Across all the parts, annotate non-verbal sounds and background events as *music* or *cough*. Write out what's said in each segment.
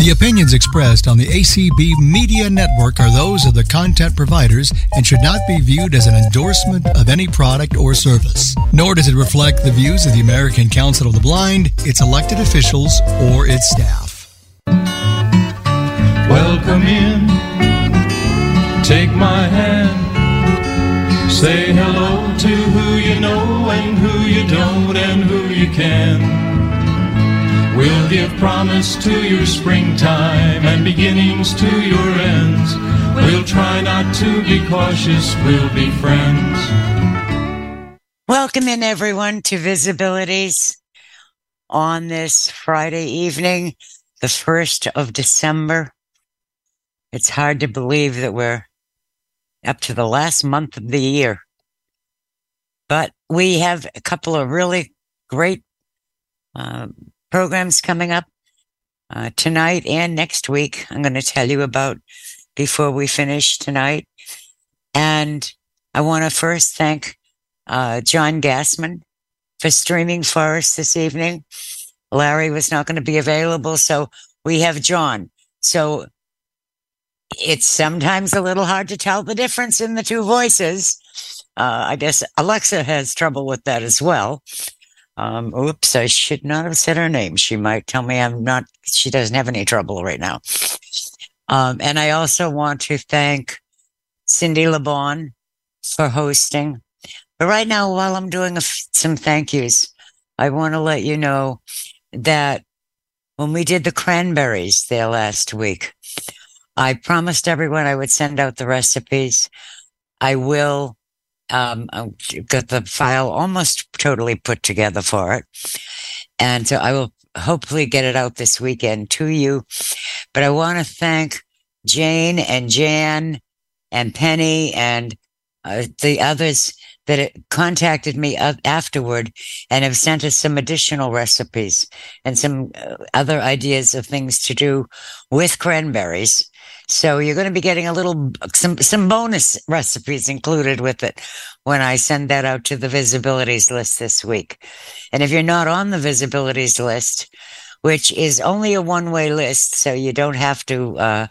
The opinions expressed on the ACB Media Network are those of the content providers and should not be viewed as an endorsement of any product or service. Nor does it reflect the views of the American Council of the Blind, its elected officials, or its staff. Welcome in. Take my hand. Say hello to who you know and who you don't and who you can. We'll give promise to your springtime and beginnings to your ends. We'll try not to be cautious, we'll be friends. Welcome in, everyone, to VISAbilities on this Friday evening, the 1st of December. It's hard to believe that we're up to the last month of the year. But we have a couple of really great um, programs coming up uh, tonight and next week. I'm going to tell you about before we finish tonight. And I want to first thank uh, John Gassman for streaming for us this evening. Larry was not going to be available, so we have John. So it's sometimes a little hard to tell the difference in the two voices. Uh, I guess Alexa has trouble with that as well. Um, oops, I should not have said her name. She might tell me I'm not, she doesn't have any trouble right now. Um, and I also want to thank Cindy LeBon for hosting. But right now, while I'm doing some thank yous, I want to let you know that when we did the cranberries there last week, I promised everyone I would send out the recipes. I will um, I've got the file almost totally put together for it. And so I will hopefully get it out this weekend to you. But I want to thank Jane and Jan and Penny and uh, the others that contacted me afterward and have sent us some additional recipes and some uh, other ideas of things to do with cranberries. So you're going to be getting a little some some bonus recipes included with it when I send that out to the VISAbilities list this week. And if you're not on the VISAbilities list, which is only a one-way list, so you don't have to uh,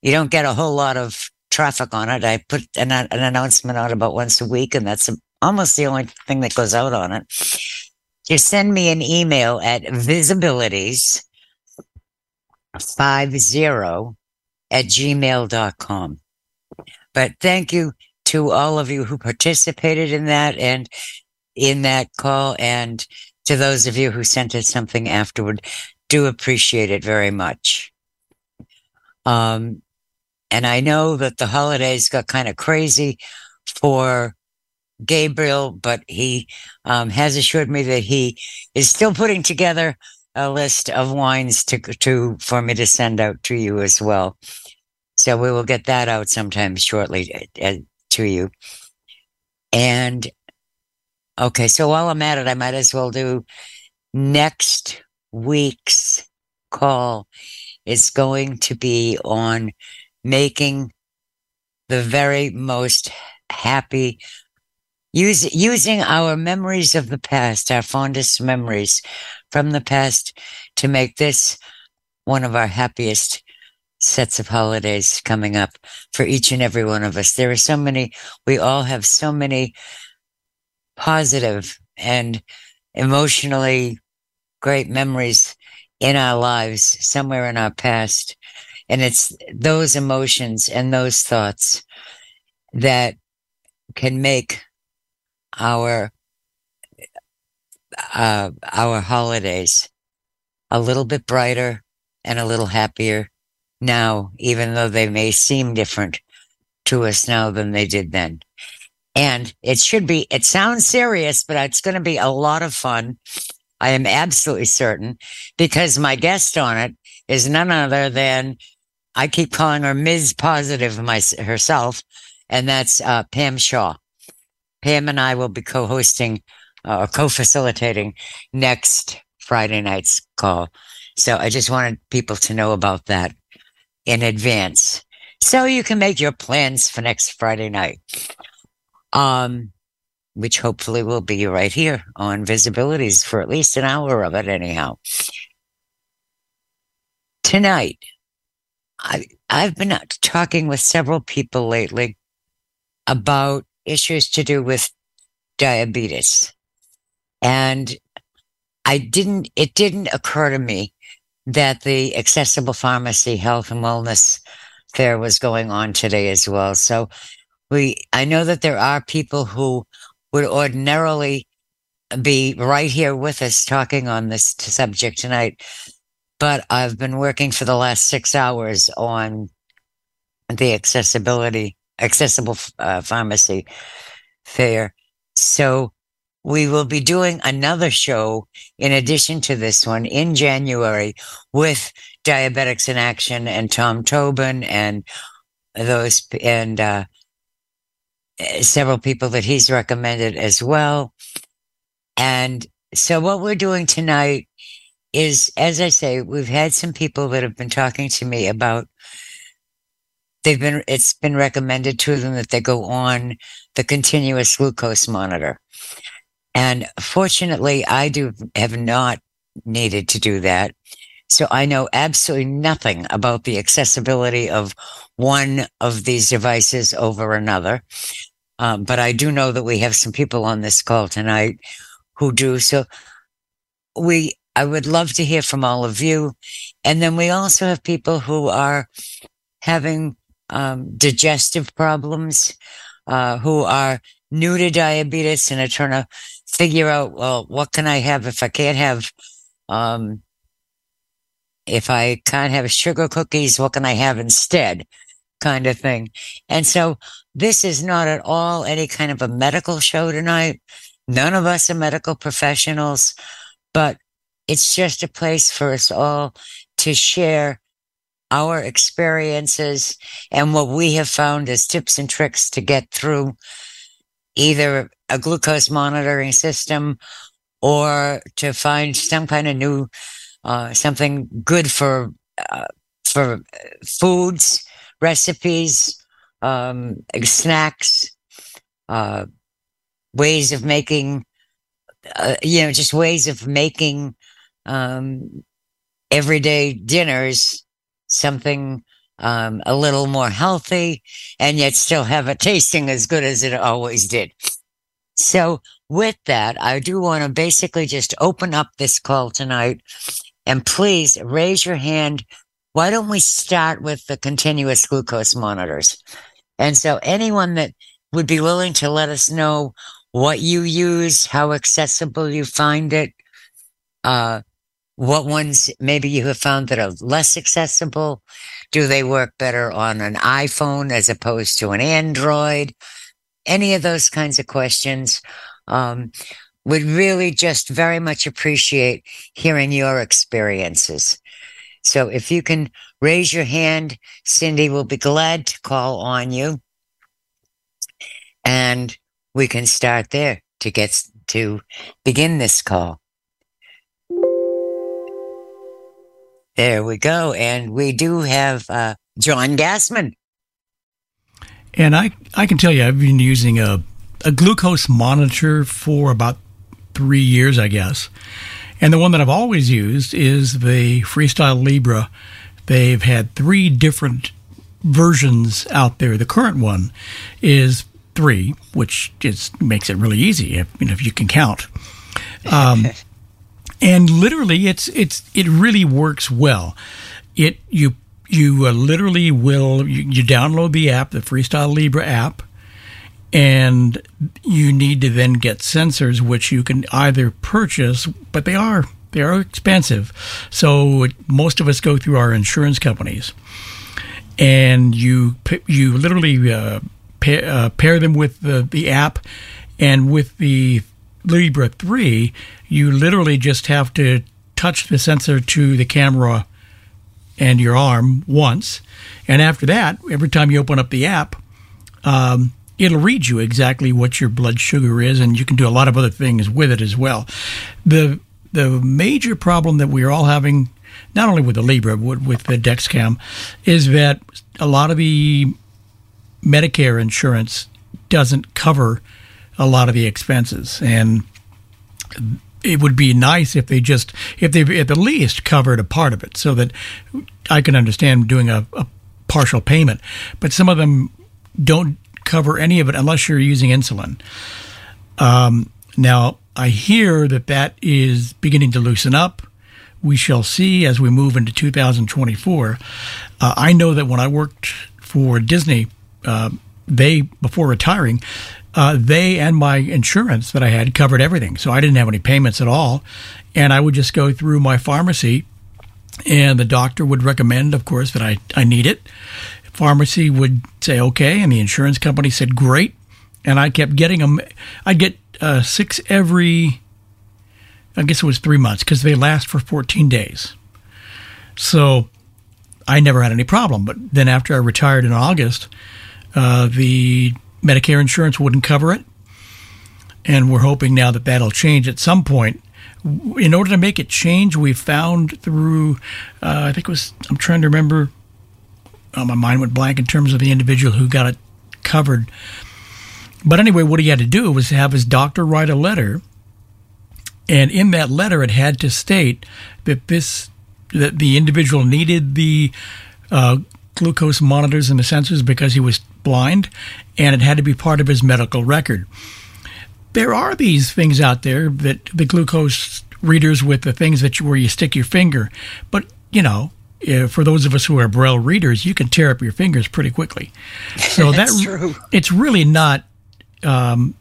you don't get a whole lot of traffic on it. I put an, an announcement out about once a week, and that's almost the only thing that goes out on it. You send me an email at VISAbilities five zero at gmail.com. But thank you to all of you who participated in that and in that call and to those of you who sent us something afterward. Do appreciate it very much. Um, and I know that the holidays got kind of crazy for Gabriel, but he um, has assured me that he is still putting together a list of wines to to for me to send out to you as well. So we will get that out sometime shortly uh, uh, to you. And okay, so while I'm at it, I might as well do next week's call is going to be on making the very most happy use, using our memories of the past, our fondest memories from the past to make this one of our happiest sets of holidays coming up for each and every one of us. There are so many, we all have so many positive and emotionally great memories in our lives somewhere in our past. And it's those emotions and those thoughts that can make our uh, our holidays a little bit brighter and a little happier now, even though they may seem different to us now than they did then. And it should be, it sounds serious, but it's going to be a lot of fun. I am absolutely certain because my guest on it is none other than, I keep calling her Ms. Positive my, herself, and that's uh, Pam Shaw. Pam and I will be co-hosting uh, co-facilitating next Friday night's call. So I just wanted people to know about that in advance so you can make your plans for next Friday night. Um, which hopefully will be right here on VISAbilities for at least an hour of it anyhow. tonight, I, I've been talking with several people lately about issues to do with diabetes. And I didn't, it didn't occur to me that the accessible pharmacy health and wellness fair was going on today as well. So we, I know that there are people who would ordinarily be right here with us talking on this subject tonight, but I've been working for the last six hours on the accessibility, accessible uh, pharmacy fair. So we will be doing another show in addition to this one in January with Diabetics in Action and Tom Tobin and those and uh, several people that he's recommended as well. And so what we're doing tonight is, as I say, we've had some people that have been talking to me about they've been it's been recommended to them that they go on the continuous glucose monitor. And fortunately, I do have not needed to do that. So I know absolutely nothing about the accessibility of one of these devices over another. Um, but I do know that we have some people on this call tonight who do. So we, I would love to hear from all of you. And then we also have people who are having um, digestive problems, uh, who are new to diabetes and are trying to figure out, well, what can I have if I can't have, um, if I can't have sugar cookies, what can I have instead? Kind of thing. And so this is not at all any kind of a medical show tonight. None of us are medical professionals, but it's just a place for us all to share our experiences and what we have found as tips and tricks to get through either a glucose monitoring system or to find some kind of new uh, something good for uh, for foods recipes um, snacks uh, ways of making uh, you know just ways of making um, everyday dinners something um, a little more healthy and yet still have it tasting as good as it always did. So with that, I do want to basically just open up this call tonight and please raise your hand. Why don't we start with the continuous glucose monitors? And so anyone that would be willing to let us know what you use, how accessible you find it, uh, what ones maybe you have found that are less accessible? Do they work better on an iPhone as opposed to an Android? Any of those kinds of questions. Um, would really just very much appreciate hearing your experiences. So if you can raise your hand, Cindy will be glad to call on you. And we can start there to get to begin this call. There we go. And we do have uh, John Gassman. And I, I can tell you, I've been using a, a glucose monitor for about three years, I guess. And the one that I've always used is the Freestyle Libre. They've had three different versions out there. The current one is three, which just makes it really easy if, you know, if you can count. Um, *laughs* and literally it's it's it really works well it you you uh, literally will you, you, download the app the Freestyle Libre app and you need to then get sensors which you can either purchase but they are they are expensive. So most of us go through our insurance companies. And you you literally uh, pair, uh, pair them with the, the app. And with the Libre 3, you literally just have to touch the sensor to the camera and your arm once. And after that, every time you open up the app, um, it'll read you exactly what your blood sugar is, and you can do a lot of other things with it as well. The the major problem that we're all having, not only with the Libre, but with the Dexcom, is that a lot of the Medicare insurance doesn't cover a lot of the expenses. And it would be nice if they just if they at the least covered a part of it so that I can understand doing a, a partial payment. But some of them don't cover any of it unless you're using insulin. Um, now I hear that that is beginning to loosen up. We shall see as we move into 2024. Uh, I know that when I worked for Disney, uh, they before retiring, uh, they and my insurance that I had covered everything. So I didn't have any payments at all. And I would just go through my pharmacy, and the doctor would recommend, of course, that I, I need it. Pharmacy would say, okay. And the insurance company said, great. And I kept getting them. I'd get uh, six every, I guess it was three months because they last for 14 days. So I never had any problem. But then after I retired in August, uh, the Medicare insurance wouldn't cover it. And we're hoping now that that'll change at some point. In order to make it change, we found through, uh, I think it was, I'm trying to remember, oh, my mind went blank in terms of the individual who got it covered. But anyway, what he had to do was have his doctor write a letter. And in that letter, it had to state that this, that the individual needed the uh, glucose monitors and the sensors because he was blind and it had to be part of his medical record. There are these things out there that the glucose readers with the things that you, where you stick your finger, but you know, for those of us who are braille readers, you can tear up your fingers pretty quickly. So *laughs* that's true. It's really not. Um,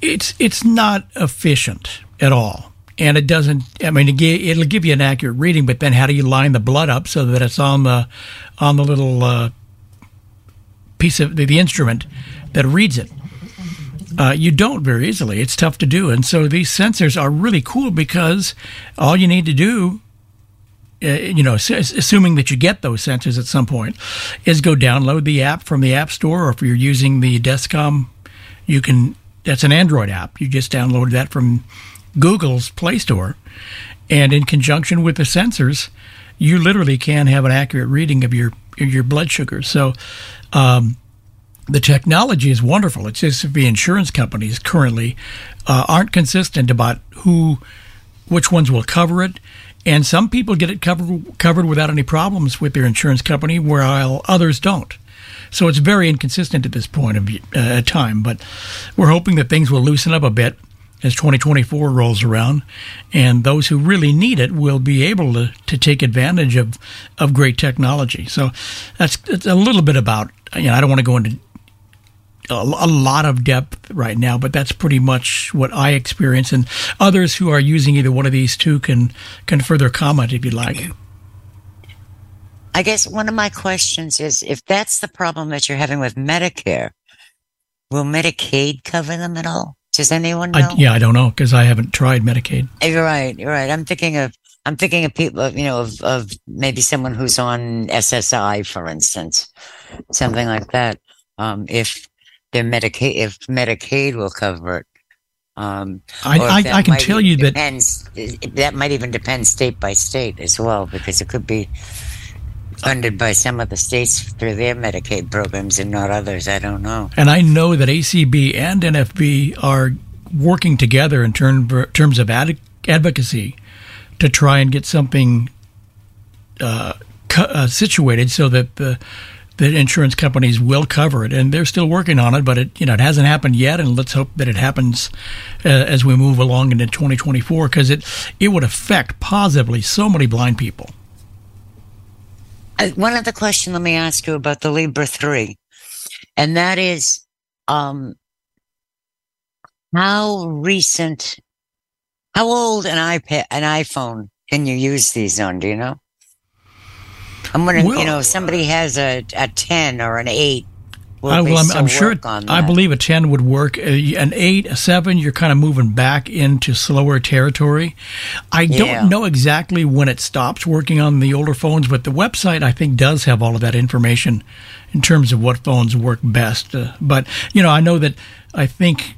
it's it's not efficient at all and it doesn't. I mean, it'll give you an accurate reading, but then how do you line the blood up so that it's on the on the little uh, piece of the, the, instrument that reads it? Uh, you don't very easily. It's tough to do, and so these sensors are really cool because all you need to do. Uh, you know, assuming that you get those sensors at some point, is go download the app from the App Store, or if you're using the Dexcom, you can. That's an Android app. You just download that from Google's Play Store. And in conjunction with the sensors, you literally can have an accurate reading of your your blood sugar. So um, the technology is wonderful. It's just the insurance companies currently uh, aren't consistent about who, which ones will cover it, and some people get it covered covered without any problems with their insurance company, while others don't. So it's very inconsistent at this point of uh, time. But we're hoping that things will loosen up a bit as 2024 rolls around, and those who really need it will be able to, to take advantage of, of great technology. So that's, that's a little bit about, you know, I don't want to go into a, lot of depth right now, but that's pretty much what I experience. And others who are using either one of these two can, can further comment if you'd like. I guess one of my questions is if that's the problem that you're having with Medicare, will Medicaid cover them at all? Does anyone know? I, yeah, I don't know because I haven't tried Medicaid. You're right. You're right. I'm thinking of I'm thinking of people, you know, of, of maybe someone who's on SSI, for instance, something like that. Um, if their Medicaid, if Medicaid will cover it. Um, I, I, I, can tell you depends, that that might even depend state by state as well, because it could be funded by some of the states through their Medicaid programs and not others. I don't know. And I know that ACB and NFB are working together in term, terms of ad, advocacy to try and get something uh, uh, situated so that the the insurance companies will cover it, and they're still working on it. But it you know it hasn't happened yet, and let's hope that it happens uh, as we move along into 2024 because it it would affect positively so many blind people. Uh, one other question let me ask you about the Libre 3. And that is um, how recent, how old an iPad, an iPhone can you use these on? Do you know? I'm wondering, well, you know, if somebody has a, a 10 or an 8, uh, well, I'm, I'm sure. I believe a ten would work. Uh, an eight, a seven, you're kind of moving back into slower territory. I yeah. don't know exactly when it stops working on the older phones, but the website I think does have all of that information in terms of what phones work best. Uh, but you know, I know that I think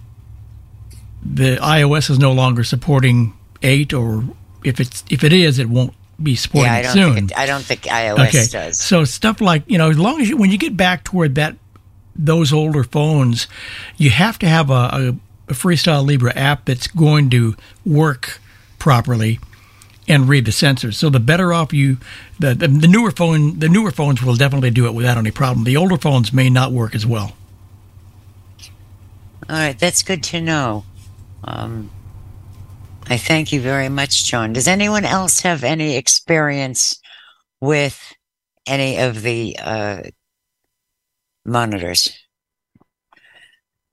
the iOS is no longer supporting eight, or if it's if it is, it won't be supporting yeah, I don't soon. Think it, I don't think iOS okay. does. So stuff like you know, as long as you when you get back toward that those older phones, you have to have a, a, Freestyle Libre app that's going to work properly and read the sensors. So the better off you, the, the, the newer phone, the newer phones will definitely do it without any problem. The older phones may not work as well. All right, that's good to know. Um, I thank you very much, John. Does anyone else have any experience with any of the uh, monitors?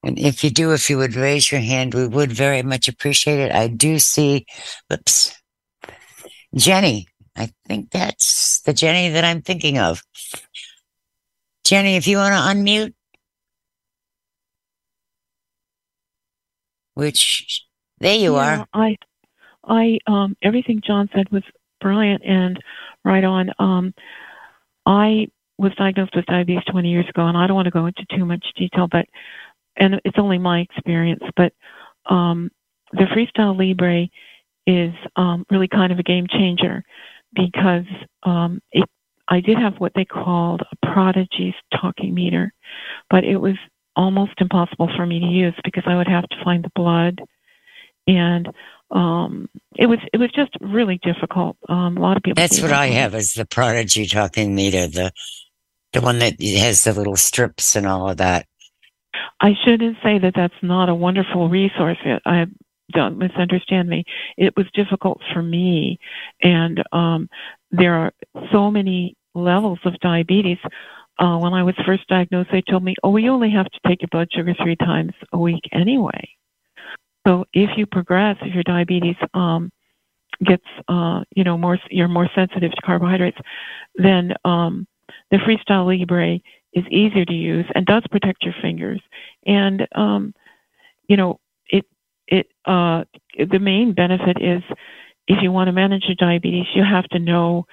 And if you do, if you would raise your hand, we would very much appreciate it. I do see, oops, Jenny. I think that's the Jenny that I'm thinking of. Jenny, if you want to unmute, which there you yeah, are. I, I, um, everything John said was brilliant and right on. Um, I was diagnosed with diabetes 20 years ago, and I don't want to go into too much detail, but and it's only my experience, but um, the Freestyle Libre is um, really kind of a game changer because um, it, I did have what they called a prodigy's talking meter, but it was almost impossible for me to use because I would have to find the blood, and um, it was it was just really difficult. Um, a lot of people. That's what I have is the prodigy talking meter, the the one that has the little strips and all of that. I shouldn't say that that's not a wonderful resource. I don't misunderstand me. It was difficult for me, and um, there are so many levels of diabetes. Uh, when I was first diagnosed, they told me, "Oh, we only have to take your blood sugar three times a week anyway." So if you progress, if your diabetes um, gets, uh, you know, more, you're more sensitive to carbohydrates, then um, the Freestyle Libre is easier to use and does protect your fingers. And um, you know, it it uh, the main benefit is if you want to manage your diabetes, you have to know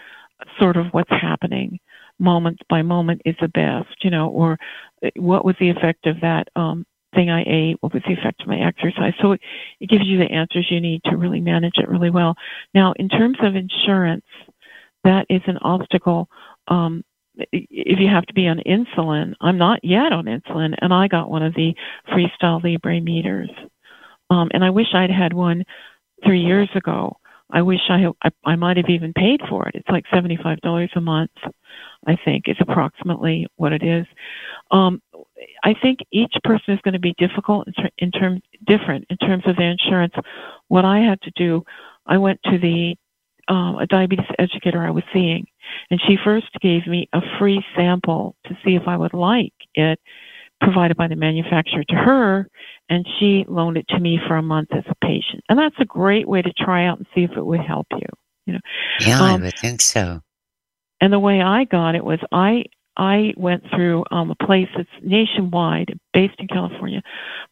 sort of what's happening moment by moment is the best, you know, or uh, what was the effect of that um, thing I ate? What was the effect of my exercise? So it, it gives you the answers you need to really manage it really well. Now, in terms of insurance, that is an obstacle. Um, if you have to be on insulin, I'm not yet on insulin, and I got one of the Freestyle Libre meters. Um, and I wish I'd had one three years ago. I wish I, I I might have even paid for it. It's like seventy five dollars a month, I think, is approximately what it is. Um, I think each person is going to be difficult in, ter- in terms different in terms of their insurance. What I had to do, I went to the um, a diabetes educator I was seeing, and she first gave me a free sample to see if I would like it, provided by the manufacturer to her, and she loaned it to me for a month as a patient. And that's a great way to try out and see if it would help you. You know. Yeah, um, I would think so. And the way I got it was I I went through um, a place that's nationwide, based in California,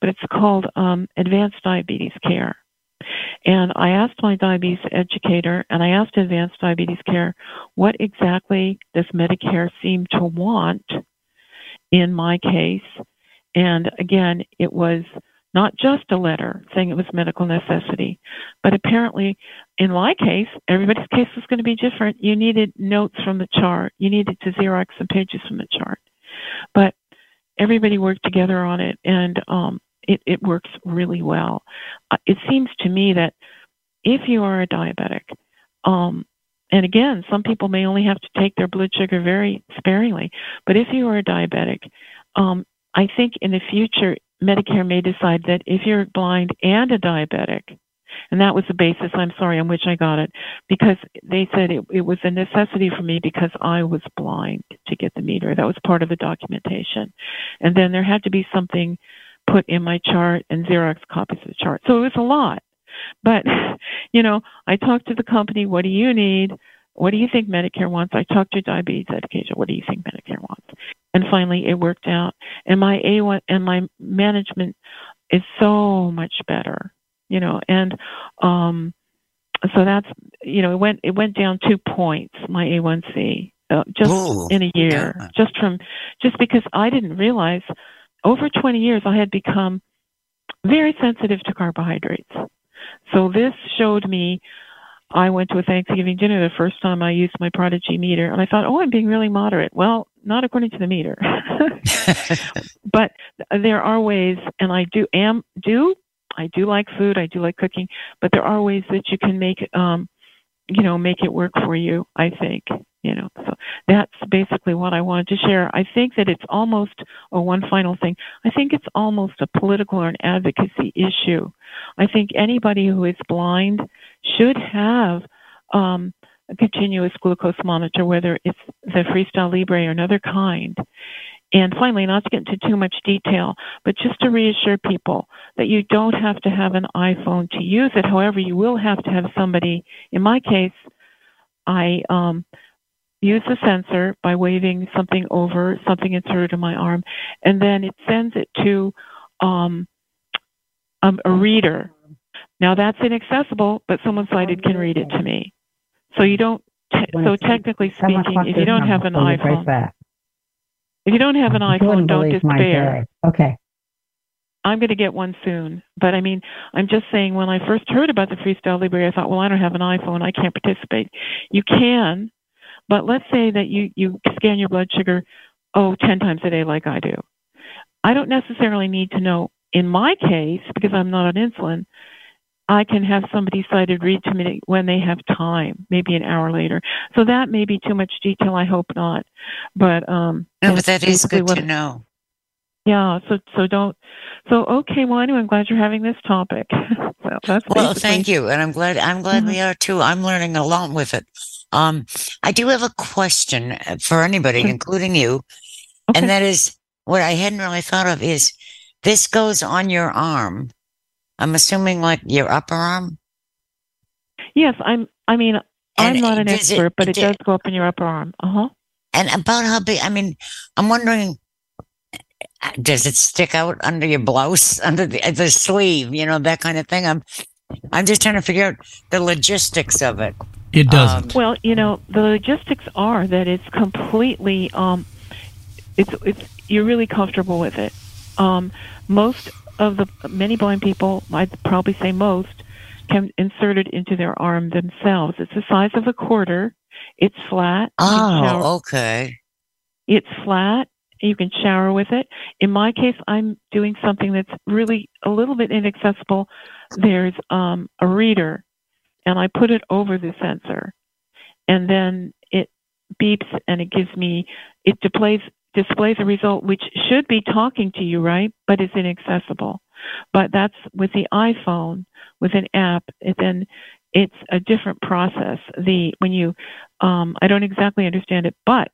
but it's called um, Advanced Diabetes Care. And I asked my diabetes educator and I asked Advanced Diabetes Care, what exactly does Medicare seem to want in my case? And again, it was not just a letter saying it was medical necessity, but apparently in my case, everybody's case was going to be different. You needed notes from the chart. You needed to Xerox some pages from the chart. But everybody worked together on it and um, it, it works really well. Uh, it seems to me that if you are a diabetic, um, and again, some people may only have to take their blood sugar very sparingly, but if you are a diabetic, um, I think in the future, Medicare may decide that if you're blind and a diabetic, and that was the basis, I'm sorry, on which I got it, because they said it, it was a necessity for me because I was blind to get the meter. That was part of the documentation. And then there had to be something put in my chart and Xerox copies of the chart. So it was a lot. But, *laughs* you know, I talked to the company, what do you need? What do you think Medicare wants? I talked to diabetes education. What do you think Medicare wants? And finally, it worked out. And my A1 and my management is so much better, you know. And um, so that's you know, it went it went down two points. My A1C uh, just Ooh, in a year, yeah. just from just because I didn't realize over 20 years I had become very sensitive to carbohydrates. So this showed me I went to a Thanksgiving dinner the first time I used my Prodigy meter, and I thought, oh, I'm being really moderate. Well, not according to the meter. *laughs* but there are ways, and I do am do I do like food, I do like cooking, but there are ways that you can make um, you know, make it work for you, I think. You know, so that's basically what I wanted to share. I think that it's almost, or oh, one final thing, I think it's almost a political or an advocacy issue. I think anybody who is blind should have um, a continuous glucose monitor, whether it's the Freestyle Libre or another kind. And finally, not to get into too much detail, but just to reassure people that you don't have to have an iPhone to use it. However, you will have to have somebody. In my case, I um, use the sensor by waving something over, something inserted in my arm, and then it sends it to um, um, a reader. Now that's inaccessible, but someone sighted can read it to me. So you don't. Te- so technically speaking, if you don't have an iPhone, if you don't have an iPhone, don't despair. Okay. I'm going to get one soon. But I mean, I'm just saying when I first heard about the Freestyle Libre, I thought, well, I don't have an iPhone. I can't participate. You can, but let's say that you, you scan your blood sugar, oh, 10 times a day like I do. I don't necessarily need to know, in my case, because I'm not on insulin, I can have somebody sighted read to me when they have time, maybe an hour later. So that may be too much detail. I hope not. But um, no, but that is good to know. Yeah. So so don't. So okay. Well, anyway, I'm glad you're having this topic. *laughs* well, that's well, thank you, and I'm glad. I'm glad mm-hmm. we are too. I'm learning along with it. Um, I do have a question for anybody, including you, okay. and that is what I hadn't really thought of is this goes on your arm I'm assuming like your upper arm. Yes, I'm. I mean, and I'm not an expert, it, but it, does go up in your upper arm. Uh huh. And about how big? I mean, I'm wondering. Does it stick out under your blouse, *laughs* under the, the sleeve? You know that kind of thing. I'm. I'm just trying to figure out the logistics of it. It doesn't. Um, well, you know, the logistics are that it's completely. Um, it's it's you're really comfortable with it. Um, most of the many blind people, I'd probably say most, can insert it into their arm themselves. It's the size of a quarter. It's flat. Oh, okay. It's flat. You can shower with it. In my case, I'm doing something that's really a little bit inaccessible. There's um, a reader, and I put it over the sensor, and then it beeps and it gives me it displays displays a result which should be talking to you, right? But is inaccessible. But that's with the iPhone, with an app, it then it's a different process. The when you, um, I don't exactly understand it, but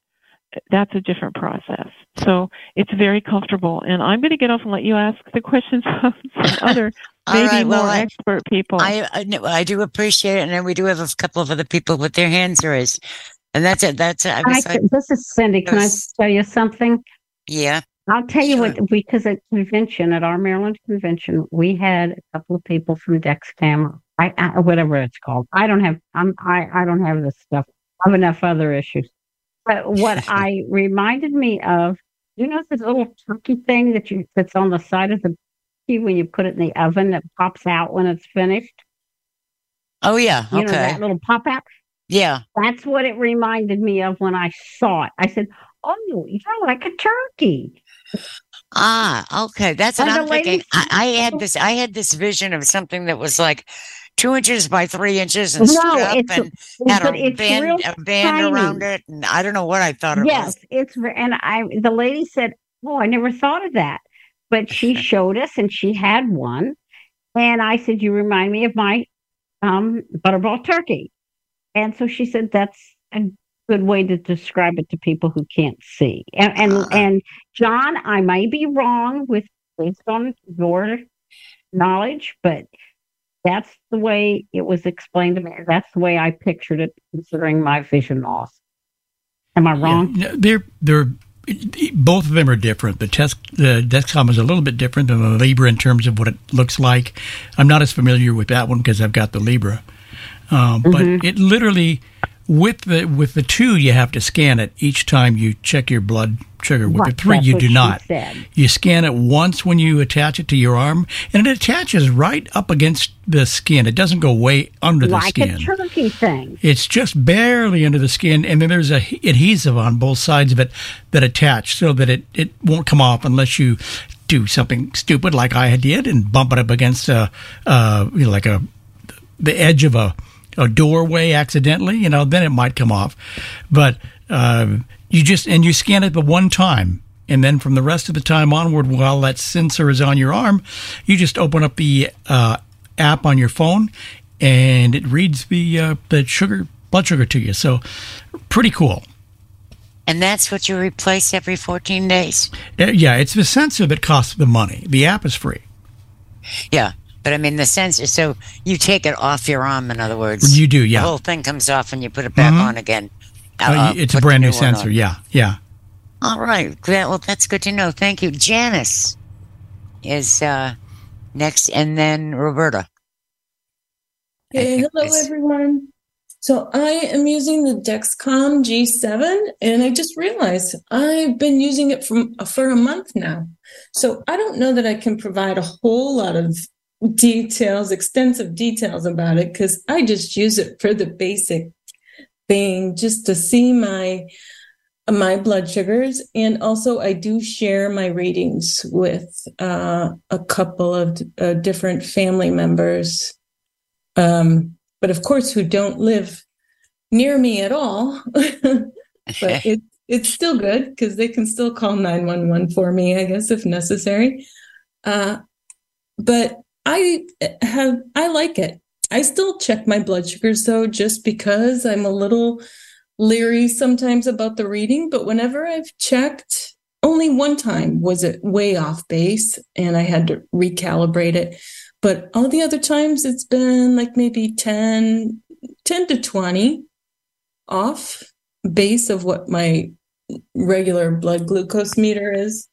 that's a different process. So it's very comfortable. And I'm going to get off and let you ask the questions *laughs* of some *laughs* other, maybe right, well, more I, expert people. I, I, I do appreciate it, and then we do have a couple of other people with their hands raised. And that's it. That's it. I I, this is Cindy. Can I tell you something? Yeah. I'll tell you sure. what, because at convention, at our Maryland convention, we had a couple of people from Dexcom, I, I, whatever it's called. I don't have, I'm, I, I don't have this stuff. I have enough other issues. But what *laughs* I reminded me of, you know, this little turkey thing that you that's on the side of the key when you put it in the oven that pops out when it's finished. Oh yeah, okay. You know that little pop out. Yeah. That's what it reminded me of when I saw it. I said, Oh, you're like a turkey. Ah, okay. That's what I'm thinking. I, I, had *laughs* this I had this vision of something that was like two inches by three inches and no, stood up and had a band, a band tiny. around it. And I don't know what I thought it yes, was. Yes, it's and I the lady said, Oh, I never thought of that. But she *laughs* showed us and she had one. And I said, You remind me of my um, butterball turkey. And so she said that's a good way to describe it to people who can't see. And and, uh, and John, I may be wrong with based on your knowledge, but that's the way it was explained to me. That's the way I pictured it, considering my vision loss. Am I wrong? Yeah, they're they're both of them are different. The test the Dexcom is a little bit different than the Libre in terms of what it looks like. I'm not as familiar with that one because I've got the Libre. Um, mm-hmm. But it literally with the with the two you have to scan it each time you check your blood sugar. With right, the three you do not. You scan it once when you attach it to your arm, and it attaches right up against the skin. It doesn't go way under the skin. Like a turkey thing. It's just barely under the skin, and then there's a adhesive on both sides of it that attach so that it it won't come off unless you do something stupid like I did and bump it up against a, uh, you know, like a the edge of a, a doorway accidentally, you know, then it might come off. But uh, you just and you scan it the one time, and then from the rest of the time onward, while that sensor is on your arm, you just open up the uh, app on your phone, and it reads the uh, the sugar blood sugar to you. So pretty cool. And that's what you replace every 14 days? Uh, yeah, it's the sensor that costs the money. The app is free. Yeah. But I mean, the sensor, so you take it off your arm, in other words. You do, yeah. The whole thing comes off and you put it back Mhm. on again. Uh, it's a brand the new sensor. Yeah, yeah. All right. Well, that's good to know. Thank you. Janice is uh, next, and then Roberta. I Hey, hello this- everyone. So I am using the Dexcom G7 and I just realized I've been using it from for a month now. So I don't know that I can provide a whole lot of details, extensive details about it cuz I just use it for the basic thing just to see my my blood sugars and also I do share my readings with uh, a couple of uh, different family members um, but of course, who don't live near me at all. *laughs* but *laughs* it, it's still good because they can still call 911 for me, I guess, if necessary. Uh, but I have, I like it. I still check my blood sugars though, just because I'm a little leery sometimes about the reading. But whenever I've checked, only one time was it way off base and I had to recalibrate it but all the other times it's been like maybe 10 10 to 20 off base of what my regular blood glucose meter is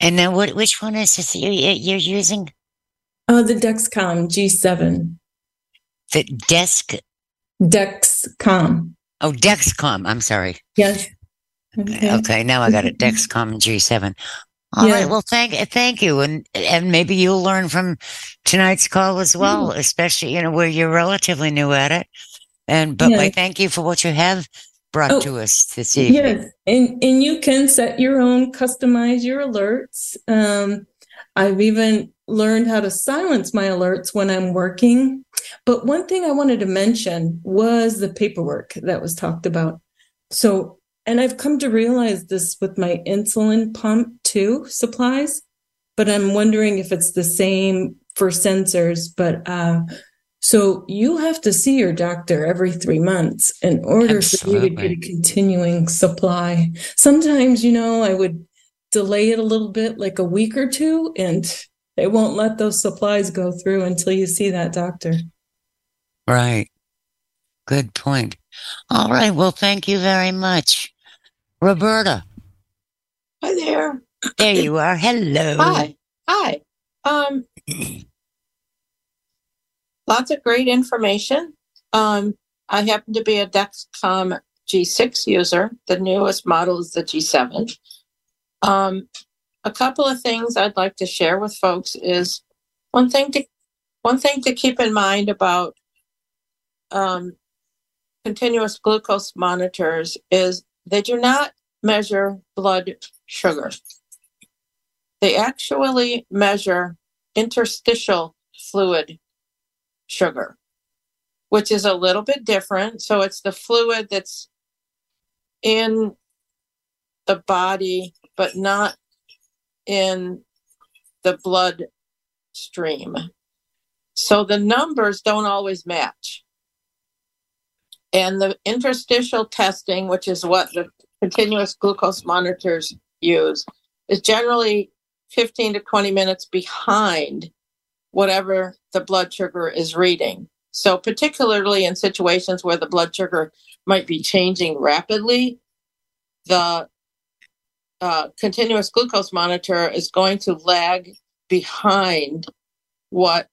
And now, what? which one is this you, you're using? Uh the Dexcom G7 The desk. dexcom Oh, Dexcom. I'm sorry. yes okay. Okay, now I got it. Dexcom G7. All right. Yeah. Well, thank thank you, and and maybe you'll learn from tonight's call as well, especially you know where you're relatively new at it. And but Yeah. we thank you for what you have brought Oh, to us this evening. Yes, and and you can set your own, customize your alerts. Um, I've even learned how to silence my alerts when I'm working. But one thing I wanted to mention was the paperwork that was talked about. So, and I've come to realize this with my insulin pump too, supplies. But I'm wondering if it's the same for sensors. But uh, so you have to see your doctor every three months in order for you to get a continuing supply. Sometimes, you know, I would delay it a little bit, like a week or two, and they won't let those supplies go through until you see that doctor. Right. Good point. All right. Well, thank you very much, Roberta. Hi there. There you are. Hello. Hi. Hi. Um, lots of great information. Um, I happen to be a Dexcom G6 user. The newest model is the G7. Um, a couple of things I'd like to share with folks is one thing to one thing to keep in mind about um, continuous glucose monitors is they do not measure blood sugar. They actually measure interstitial fluid sugar, which is a little bit different. So it's the fluid that's in the body, but not in the blood stream. So the numbers don't always match. And the interstitial testing, which is what the continuous glucose monitors use, is generally 15 to 20 minutes behind whatever the blood sugar is reading. So, particularly in situations where the blood sugar might be changing rapidly, the uh, continuous glucose monitor is going to lag behind what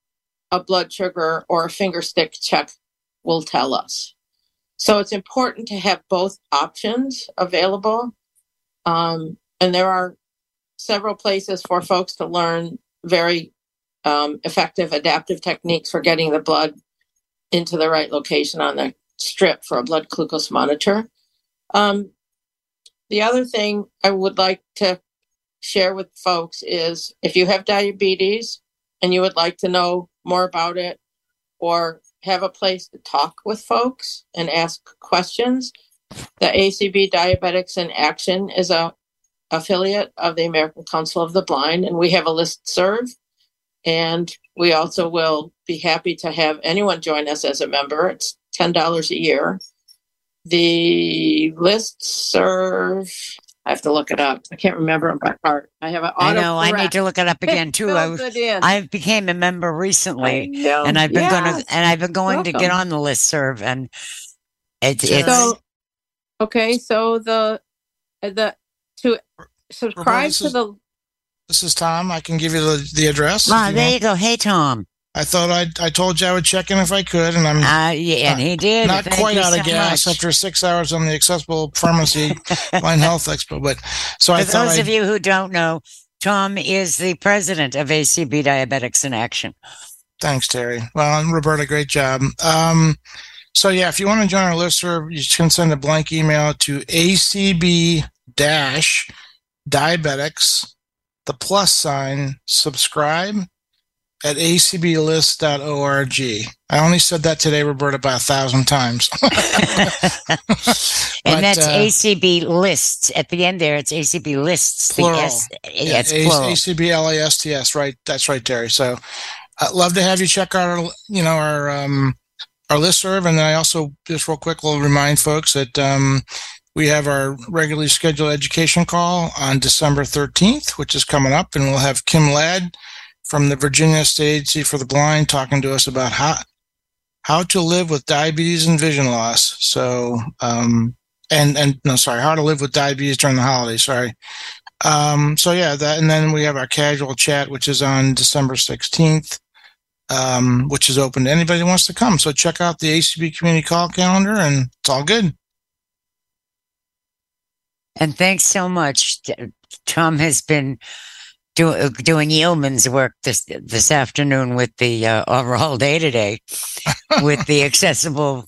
a blood sugar or a finger stick check will tell us. So it's important to have both options available. Um, and there are several places for folks to learn very um, effective adaptive techniques for getting the blood into the right location on the strip for a blood glucose monitor. Um, the other thing I would like to share with folks is if you have diabetes and you would like to know more about it or have a place to talk with folks and ask questions, the ACB Diabetics in Action is a affiliate of the American Council of the Blind, and we have a list serve. And we also will be happy to have anyone join us as a member. It's ten dollars a year. The list serve. I have to look it up. I can't remember it by heart. I have an I auto. know. I need to look it up again *laughs* too. I, Fills it in. I became a member recently, I and I've been Yes. going to, and I've been going to get on the list serve, and it's Sure. it's So, okay, so the the to subscribe this to is- the This is Tom. I can give you the, the address. if Ah, there want. you go. Hey, Tom. I thought I I told you I would check in if I could, and I'm Uh, yeah, and he did. not Thank quite out so of gas much. after six hours on the accessible pharmacy *laughs* line health expo. But so I For thought those I'd, of you who don't know, Tom is the president of ACB Diabetics in Action. Thanks, Terry. Well, and Roberta, great job. Um, so yeah, if you want to join our listserv, you can send a blank email to acb dash diabetics, the plus sign, subscribe at acblist.org. I only said that today, Roberta, about a thousand times. *laughs* and But, that's uh, ACB lists. At the end there, it's ACB lists. The Plural. S, yeah, it's A- plural. ACBLASTS, right? That's right, Terry. So I'd love to have you check out our, you know, our, um, our listserv. And then I also, just real quick, will remind folks that, um, we have our regularly scheduled education call on December 13th, which is coming up. And we'll have Kim Ladd from the Virginia State Agency for the Blind talking to us about how, how to live with diabetes and vision loss. So, um, and, and no, sorry, how to live with diabetes during the holidays. Sorry. Um, so yeah, that, and then we have our casual chat, which is on December 16th, um, which is open to anybody who wants to come. So check out the ACB community call calendar and it's all good. And thanks so much. Tom has been do, doing yeoman's work this this afternoon with the uh, or all day today *laughs* with the accessible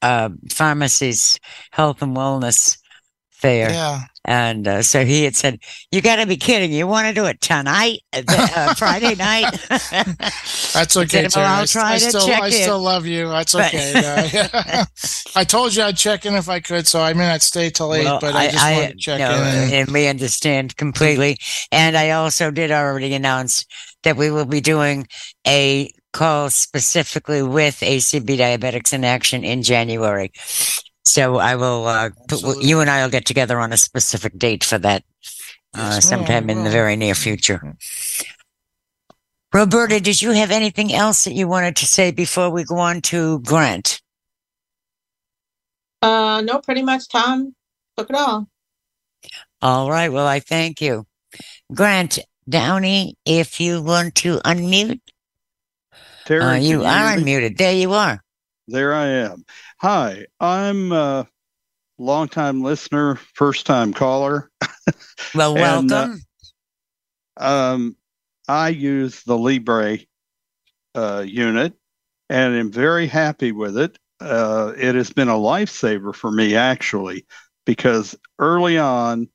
uh, pharmacies health and wellness fair. Yeah. And uh, so he had said, "You got to be kidding! You want to do it tonight, uh, uh, *laughs* Friday night?" *laughs* *laughs* That's okay. said, "Well, I'll try I to still, check I in." still love you. That's okay. Yeah. I told you I'd check in if I could, so I may not stay till eight, Well, but I, just want to check no, in. And, and we understand completely. And I also did already announce that we will be doing a call specifically with ACB Diabetics in Action in January. So I will, uh, put, you and I will get together on a specific date for that uh, Yes, sometime in the very near future. Roberta, did you have anything else that you wanted to say before we go on to Grant? uh no, pretty much Tom took it all. All right. Well, I thank you. Grant Downey, if you want to unmute, Terry, uh, you are hear unmuted. There you are. There I am. Hi, I'm a longtime listener, first time caller. *laughs* Well, And, uh, welcome. Um, I use the Libre uh, unit and am very happy with it. Uh, it has been a lifesaver for me, actually, because early on,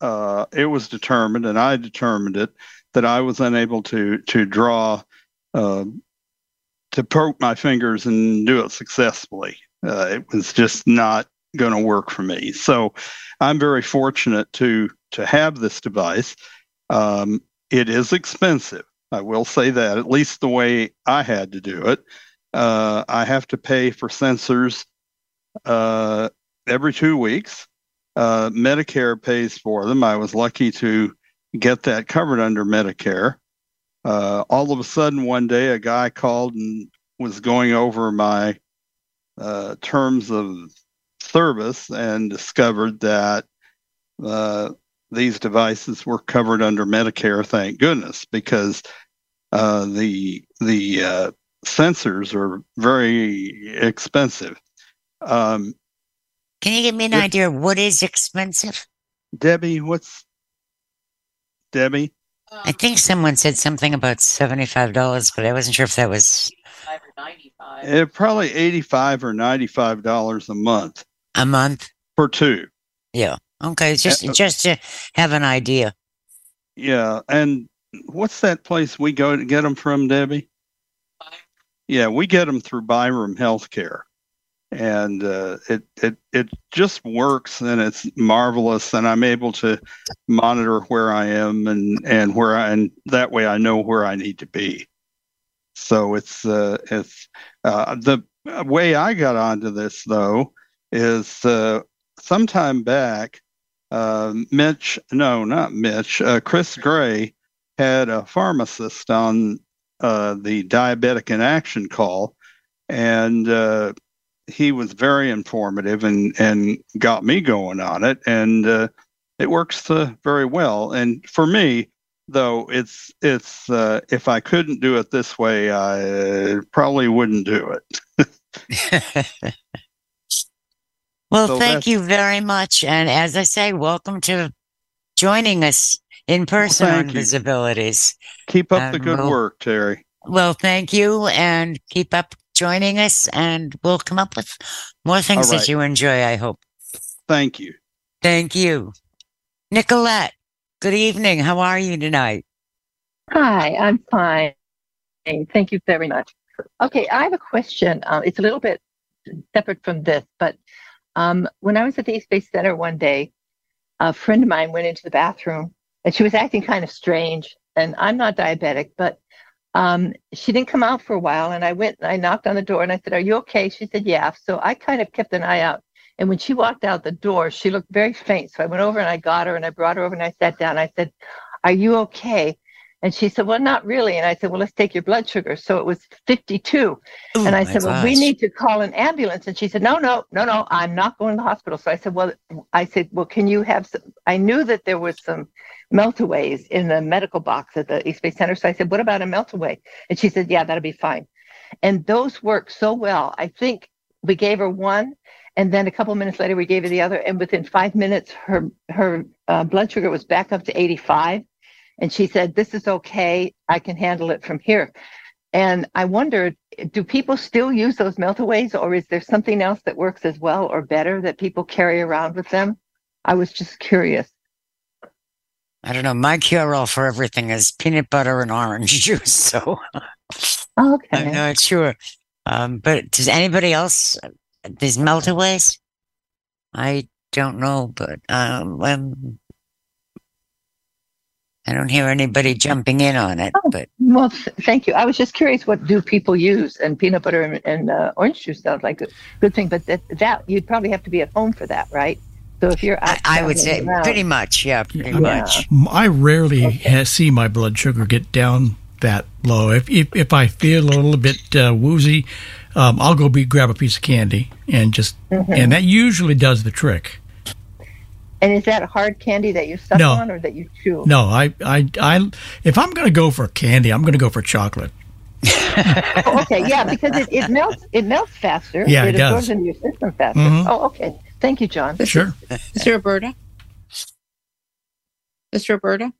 uh, it was determined, and I determined it, that I was unable to to draw, uh, to poke my fingers and do it successfully. Uh, it was just not going to work for me. So, I'm very fortunate to to have this device. Um, it is expensive. I will say that, at least the way I had to do it. Uh, I have to pay for sensors uh, every two weeks. Uh, Medicare pays for them. I was lucky to get that covered under Medicare. Uh, all of a sudden, one day, a guy called and was going over my uh, terms of service and discovered that uh, these devices were covered under Medicare. Thank goodness, because uh, the the uh, sensors are very expensive. Um, Can you give me an yeah. idea of what is expensive? Debbie, what's Debbie? I think someone said something about seventy-five dollars, but I wasn't sure if that was Eh, probably eighty-five or ninety-five dollars a month a month. for two. Yeah. Okay. Just Uh, just to have an idea. Yeah, and what's that place we go to get them from, Debbie? Yeah, we get them through Byram Healthcare, and uh, it it it just works and it's marvelous. And I'm able to monitor where I am and and where I and that way I know where I need to be. So it's uh, it's uh, the way I got onto this though is uh, sometime back. Uh, Mitch, no, not Mitch. Uh, Chris Gray had a pharmacist on uh, the diabetic in action call, and he was very informative and and got me going on it, and uh, it works uh, very well. And for me, though, it's it's uh, if I couldn't do it this way, I probably wouldn't do it. *laughs* well, So thank you very much. And as I say, welcome to joining us in person thank on you. VISAbilities. Keep up the good we'll- work, Terry. Well, thank you and keep up joining us, and we'll come up with more things All that you enjoy, I hope. Thank you. Thank you. Nicolette, good evening. How are you tonight? Hi, I'm fine. Thank you very much. Okay, I have a question. Uh, it's a little bit separate from this, but um, when I was at the East Bay Center one day, a friend of mine went into the bathroom and she was acting kind of strange. And I'm not diabetic, but um, she didn't come out for a while. And I went and I knocked on the door and I said, Are you okay? She said, Yeah. So I kind of kept an eye out. And when she walked out the door, she looked very faint. So I went over and I got her and I brought her over and I sat down. I said, Are you okay? And she said, Well, not really. And I said, Well, let's take your blood sugar. So it was 52. Ooh, and I said, Well, we need to call an ambulance. And she said, No, no, no, no, I'm not going to the hospital. So I said, Well, I said, Well, can you have some? I knew that there was some meltaways in the medical box at the East Bay Center. So I said, What about a meltaway? And she said, Yeah, that'll be fine. And those work so well. I think we gave her one. And then a couple minutes later, we gave her the other. And within five minutes, her her uh, blood sugar was back up to 85. And she said, This is okay. I can handle it from here. And I wondered, do people still use those meltaways, or is there something else that works as well or better that people carry around with them? I was just curious. I don't know. My cure all for everything is peanut butter and orange *laughs* juice. So Okay. I'm not sure. Um, but does anybody else, these meltaways? I don't know, but um, um, I don't hear anybody jumping in on it. Oh. But Well, th- thank you. I was just curious, what do people use? And peanut butter and, and uh, orange juice sounds like a good thing, but that, that you'd probably have to be at home for that, right? So if you're, I, I would say around- pretty much, yeah, pretty Yeah. much. I rarely ha- see my blood sugar get down that low. If if, if I feel a little bit uh, woozy, um, I'll go be grab a piece of candy and just Mm-hmm. and that usually does the trick. And is that hard candy that you suck No. on or that you chew? No, I I I if I'm going to go for candy, I'm going to go for chocolate. Oh, okay, yeah, because it, it melts it melts faster. Yeah, it it absorbs does. into your system faster. Mhm. Oh, okay. Thank you, John. Sure. Mr. Roberta? Mr. Roberta?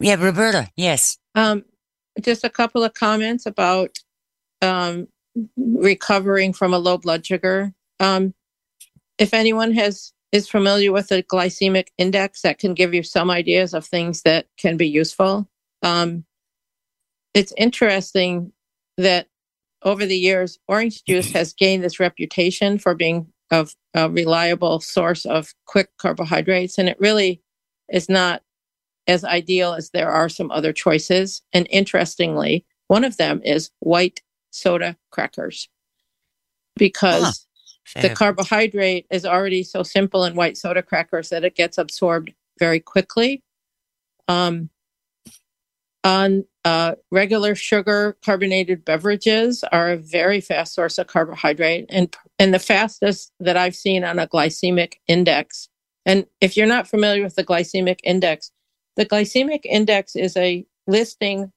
Yeah, Roberta, yes. Um, just a couple of comments about um, recovering from a low blood sugar. Um, if anyone has is familiar with the glycemic index, that can give you some ideas of things that can be useful. Um, it's interesting that over the years, orange juice *clears throat* has gained this reputation for being of a reliable source of quick carbohydrates, and it really is not as ideal as there are some other choices. And interestingly, one of them is white soda crackers because the carbohydrate is already so simple in white soda crackers that it gets absorbed very quickly. Um, on uh, regular sugar carbonated beverages are a very fast source of carbohydrate and and the fastest that I've seen on a glycemic index. And if you're not familiar with the glycemic index, the glycemic index is a listing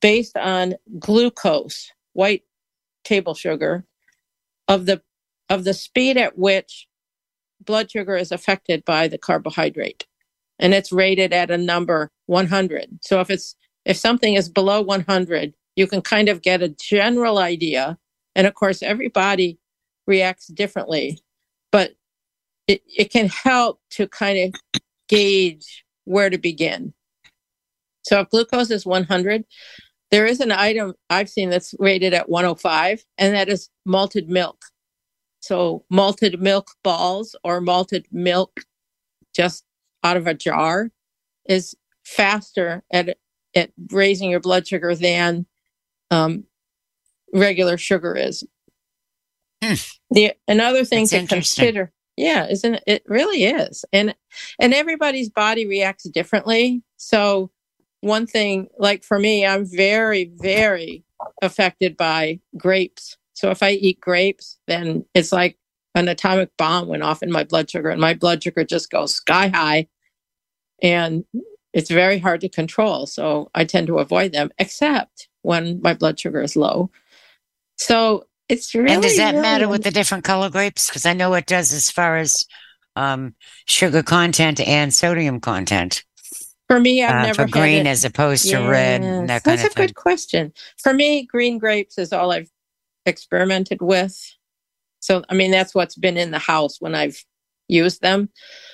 based on glucose, white table sugar, of the of the speed at which blood sugar is affected by the carbohydrate. And it's rated at a number 100. So if it's if something is below 100, you can kind of get a general idea. And of course, everybody reacts differently, but it, it can help to kind of gauge where to begin. So if glucose is 100, there is an item I've seen that's rated at 105, and that is malted milk. So malted milk balls or malted milk just out of a jar is faster at at raising your blood sugar than um, regular sugar is. Hmm. The another thing That's to consider, yeah, isn't it? it really is, and and everybody's body reacts differently. So one thing, like for me, I'm very very affected by grapes. So if I eat grapes, then it's like an atomic bomb went off in my blood sugar, and my blood sugar just goes sky high, and it's very hard to control. So I tend to avoid them, except when my blood sugar is low. So it's really. and does that matter with the different color grapes? Because I know it does as far as um, sugar content and sodium content. For me, I've uh, never for had green as opposed to red and that Yes, kind That's a good question. For me, green grapes is all I've experimented with. So, I mean, that's what's been in the house when I've used them.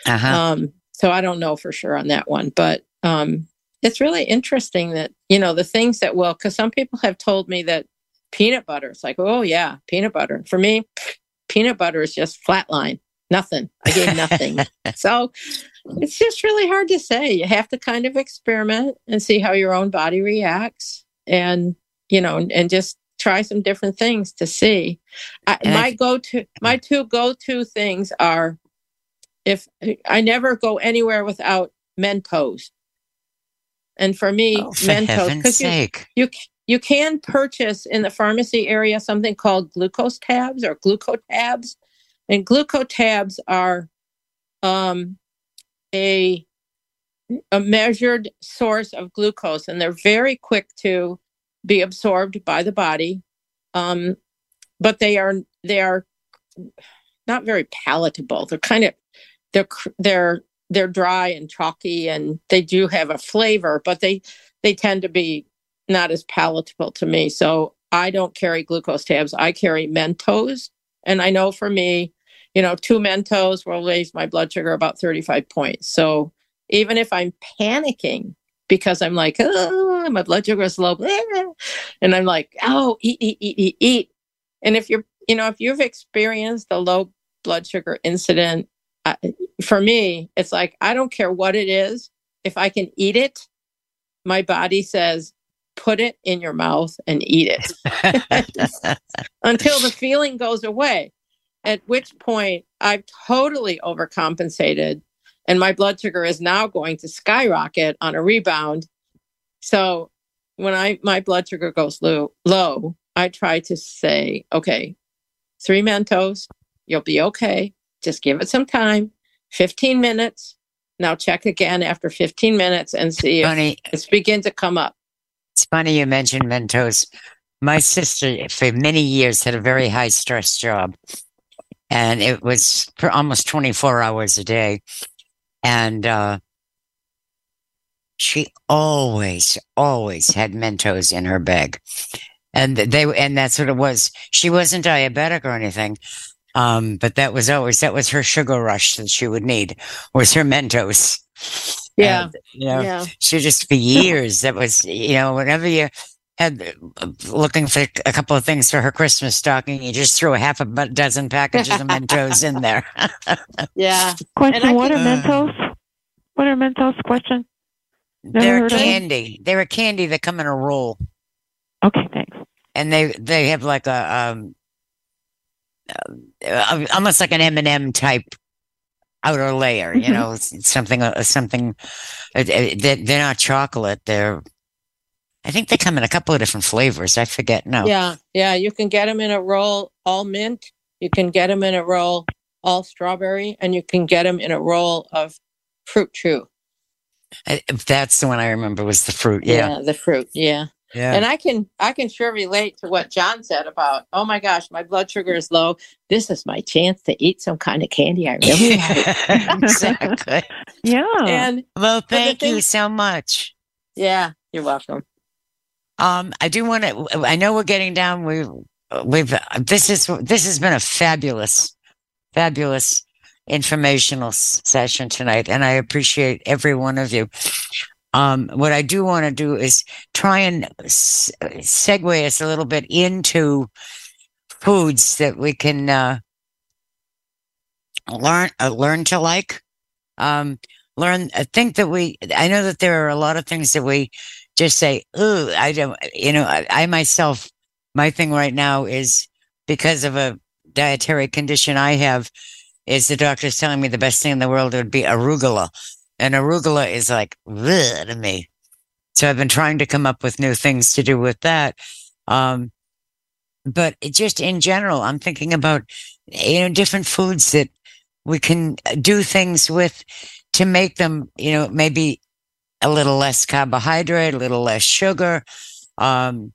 Uh-huh. Um, so I don't know for sure on that one, but um, it's really interesting that you know the things that will. Because some people have told me that peanut butter. It's like, oh yeah, peanut butter. For me, peanut butter is just flatline, nothing. I gain nothing. *laughs* so it's just really hard to say. You have to kind of experiment and see how your own body reacts, and you know, and just try some different things to see. I my go-to, my two go-to things are if I never go anywhere without Mentos. And for me, Oh, for Mentos, because you, you you can purchase in the pharmacy area something called glucose tabs or glucotabs, and glucotabs are um, a a measured source of glucose, and they're very quick to be absorbed by the body. Um, but they are they are not very palatable. They're kind of they're they're they're dry and chalky, and they do have a flavor, but they they tend to be not as palatable to me. So I don't carry glucose tabs. I carry Mentos, and I know for me, you know, two Mentos will raise my blood sugar about thirty five points. So even if I'm panicking because I'm like, oh, my blood sugar is low, *laughs* and I'm like, oh, eat, eat, eat, eat, eat. And if you're, you know, if you've experienced a low blood sugar incident, I, for me, it's like, I don't care what it is. If I can eat it, my body says, put it in your mouth and eat it *laughs* until the feeling goes away. At which point, I've totally overcompensated, and my blood sugar is now going to skyrocket on a rebound. So when I my blood sugar goes low, low, I try to say, okay, three Mentos, you'll be okay. Just give it some time, 15 minutes. Now check again after 15 minutes and see if Funny. it's begin to come up. It's funny you mentioned Mentos. My sister, for many years, had a very high stress job, and it was for almost 24 hours a day. And uh, she always, always had Mentos in her bag, and they and that's what it was. She wasn't diabetic or anything, um, but that was always that was her sugar rush that she would need was her Mentos. Yeah. And, you know, Yeah. she just for years that was you know whenever you had uh, looking for a couple of things for her Christmas stocking, you just threw a half a dozen packages of Mentos in there. *laughs* Yeah. Question: I What are think- Mentos? What are Mentos? Question. Never They're heard of them? candy. They're a candy that come in a roll, Okay, thanks. and they they have like a um, uh, almost like an M and m type outer layer. You Mhm. know, something uh, something. Uh, they're, they're not chocolate. They're. I think they come in a couple of different flavors. I forget now. Yeah. Yeah. You can get them in a roll all mint. You can get them in a roll all strawberry, and you can get them in a roll of fruit chew. I- That's the one I remember was the fruit. Yeah. the fruit. Yeah. Yeah. And I can I can sure relate to what John said about, oh my gosh, my blood sugar is low. This is my chance to eat some kind of candy I really like. *laughs* exactly. Yeah. And Well, thank you thing- so much. yeah, you're welcome. Um, I do want to. I know we're getting down. We we've this is this has been a fabulous, fabulous informational session tonight, and I appreciate every one of you. Um, what I do want to do is try and s- segue us a little bit into foods that we can uh, learn uh, learn to like. Um, learn. I think that we. I know that there are a lot of things that we just say. Ooh, I don't. You know, I, I myself, my thing right now is because of a dietary condition I have. Is the doctor's telling me the best thing in the world would be arugula, and arugula is like to me. So I've been trying to come up with new things to do with that. Um, but just in general, I'm thinking about you know different foods that we can do things with to make them you know maybe a little less carbohydrate, a little less sugar, um,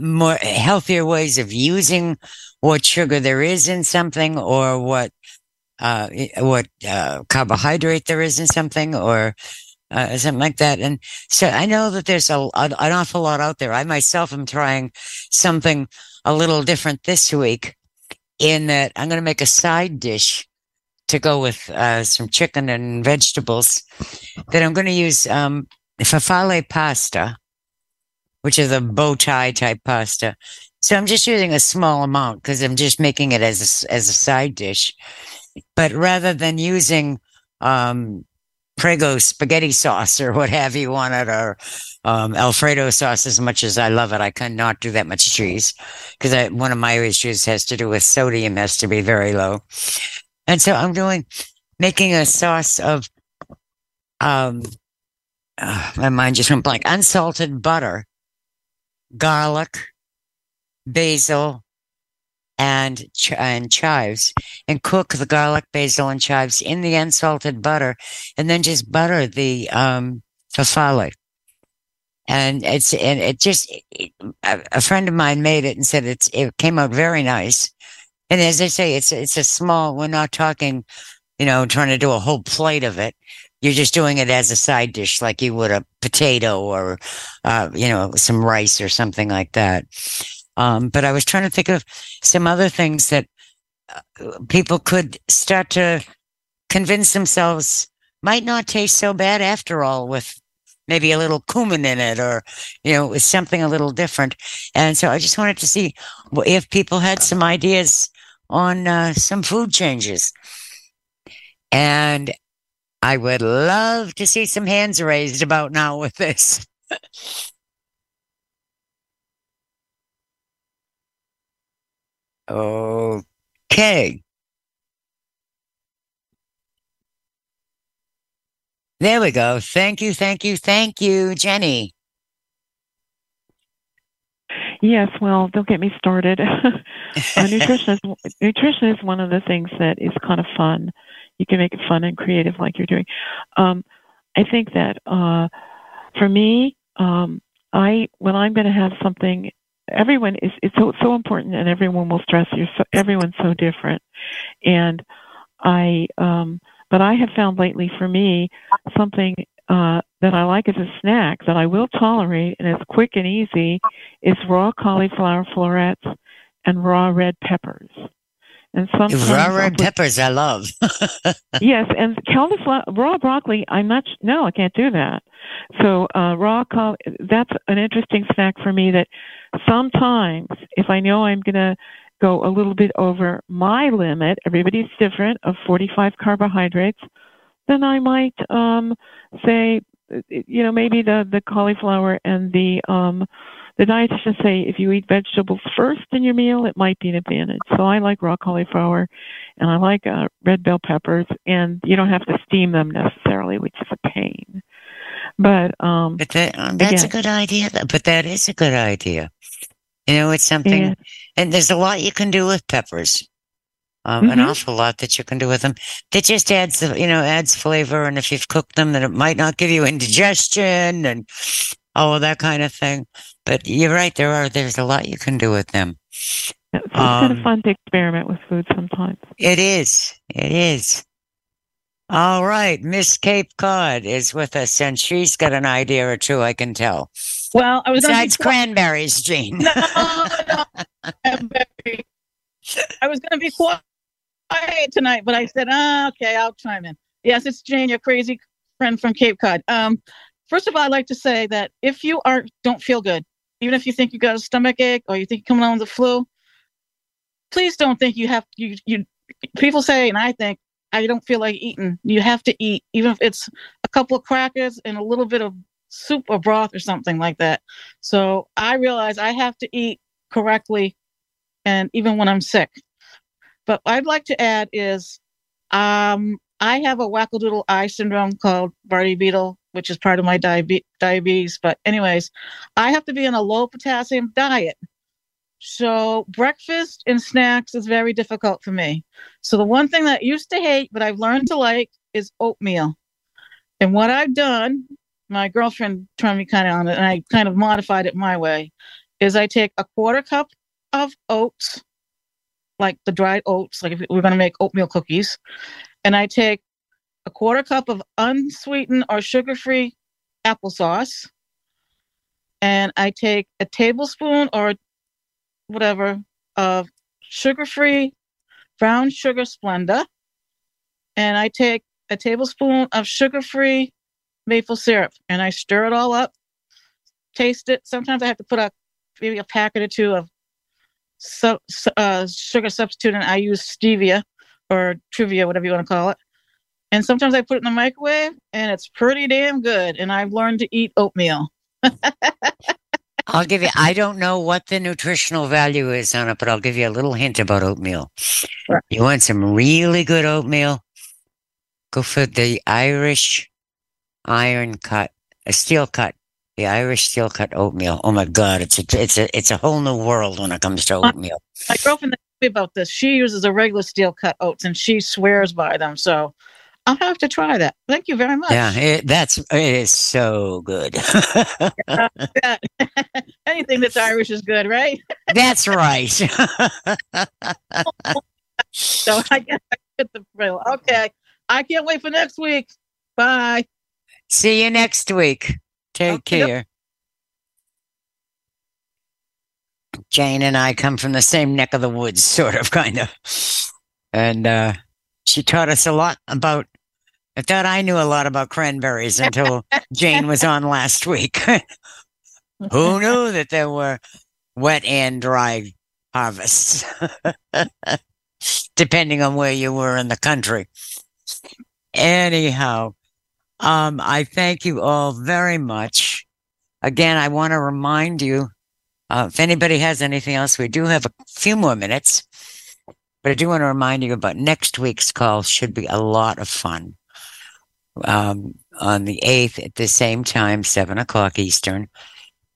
more healthier ways of using what sugar there is in something or what uh, what uh, carbohydrate there is in something or uh, something like that. And so I know that there's a, an awful lot out there. I myself am trying something a little different this week in that I'm going to make a side dish to go with uh, some chicken and vegetables that I'm going to use um, pasta, which is a bow tie type pasta. So I'm just using a small amount because I'm just making it as a, as a side dish. But rather than using um, Prego spaghetti sauce or what have you on it, or um, Alfredo sauce, as much as I love it, I cannot do that much cheese because one of my issues has to do with sodium has to be very low. And so I'm doing making a sauce of um uh, my mind just went blank unsalted butter, garlic, basil, and ch- and chives, and cook the garlic, basil, and chives in the unsalted butter, and then just butter the um. And it's and it just it, a, a friend of mine made it and said it's it came out very nice. And as I say, it's it's a small. We're not talking, you know, trying to do a whole plate of it. You're just doing it as a side dish, like you would a potato or, uh, you know, some rice or something like that. Um, but I was trying to think of some other things that uh, people could start to convince themselves might not taste so bad after all, with maybe a little cumin in it or, you know, with something a little different. And so I just wanted to see if people had some ideas on uh, some food changes. And I would love to see some hands raised about now with this. *laughs* okay. There we go. Thank you, thank you, thank you, Jenny. Yes, well, don't get me started. *laughs* uh, nutrition is nutrition is one of the things that is kind of fun. You can make it fun and creative, like you're doing. Um, I think that uh, for me, um, I when I'm going to have something, everyone is it's so so important, and everyone will stress you. So everyone's so different, and I. Um, but I have found lately, for me, something uh, that I like as a snack that I will tolerate and it's quick and easy is raw cauliflower florets and raw red peppers. And sometimes Raw red peppers, I love. *laughs* yes, and cauliflower raw broccoli. I'm not. No, I can't do that. So uh, raw caul. That's an interesting snack for me. That sometimes, if I know I'm going to go a little bit over my limit, everybody's different of 45 carbohydrates, then I might um, say, you know, maybe the the cauliflower and the um, the dietitian say if you eat vegetables first in your meal, it might be an advantage. So I like raw cauliflower, and I like uh, red bell peppers, and you don't have to steam them necessarily, which is a pain. But um, But that, um, that's a good idea. But that is a good idea. You know, it's something, Yeah. and there's a lot you can do with peppers. Um, An Mhm. awful lot that you can do with them. That just adds, the, you know, adds flavor. And if you've cooked them, then it might not give you indigestion and all of that kind of thing. But you're right. There are, there's a lot you can do with them. it's just kind Um, of fun to experiment with food sometimes. It is. It is. All right. Miss Cape Cod is with us and she's got an idea or two, I can tell. Well, I was be Besides cranberries, Jean. No, no, cranberry. I was going to be quiet tonight, but I said, ah, okay, I'll chime in. Yes, it's Jane, your crazy friend from Cape Cod. Um, first of all, I'd like to say that if you are don't feel good, even if you think you got a stomach ache or you think you're coming on with the flu, please don't think you have you you. People say, and I think I don't feel like eating. You have to eat, even if it's a couple of crackers and a little bit of soup or broth or something like that. So I realize I have to eat correctly, and even when I'm sick. But I'd like to add is, um, I have a wackadoodle eye syndrome called Bardet-Biedl, which is part of my diabe- diabetes. But anyways, I have to be on a low potassium diet. So breakfast and snacks is very difficult for me. So the one thing that I used to hate, but I've learned to like, is oatmeal. And what I've done, my girlfriend turned me kind of on it, and I kind of modified it my way, is I take a quarter cup of oats, like the dried oats, like if we're going to make oatmeal cookies, and I take a quarter cup of unsweetened or sugar-free applesauce, and I take a tablespoon or whatever of sugar-free brown sugar Splenda, and I take a tablespoon of sugar-free maple syrup, and I stir it all up, taste it. Sometimes I have to put a maybe a packet or two of so, uh, sugar substitute, and I use stevia or Truvia, whatever you want to call it. And sometimes I put it in the microwave, and it's pretty damn good. And I've learned to eat oatmeal. *laughs* I'll give you, I don't know what the nutritional value is on it, but I'll give you a little hint about oatmeal. Sure. You want some really good oatmeal? Go for the Irish iron cut, a steel cut, the Irish steel cut oatmeal. Oh my God, it's a, it's a, it's a whole new world when it comes to oatmeal. My girlfriend asked me about this. She uses a regular steel cut oats, and she swears by them. So I'll have to try that. Thank you very much. Yeah, it, that's, it is so good. Uh, *laughs* yeah. Anything that's Irish is good, right? *laughs* that's right. *laughs* So I guess I get the thrill. Okay. I can't wait for next week. Bye. See you next week. Take Okay, care. Jane and I come from the same neck of the woods, sort of, kind of. And uh, she taught us a lot about. I thought I knew a lot about cranberries until *laughs* Jane was on last week. *laughs* Who knew that there were wet and dry harvests, *laughs* depending on where you were in the country. Anyhow, um, I thank you all very much. Again, I want to remind you uh, if anybody has anything else, we do have a few more minutes, but I do want to remind you about next week's call. Should be a lot of fun. Um, on the 8th at the same time, 7 o'clock Eastern.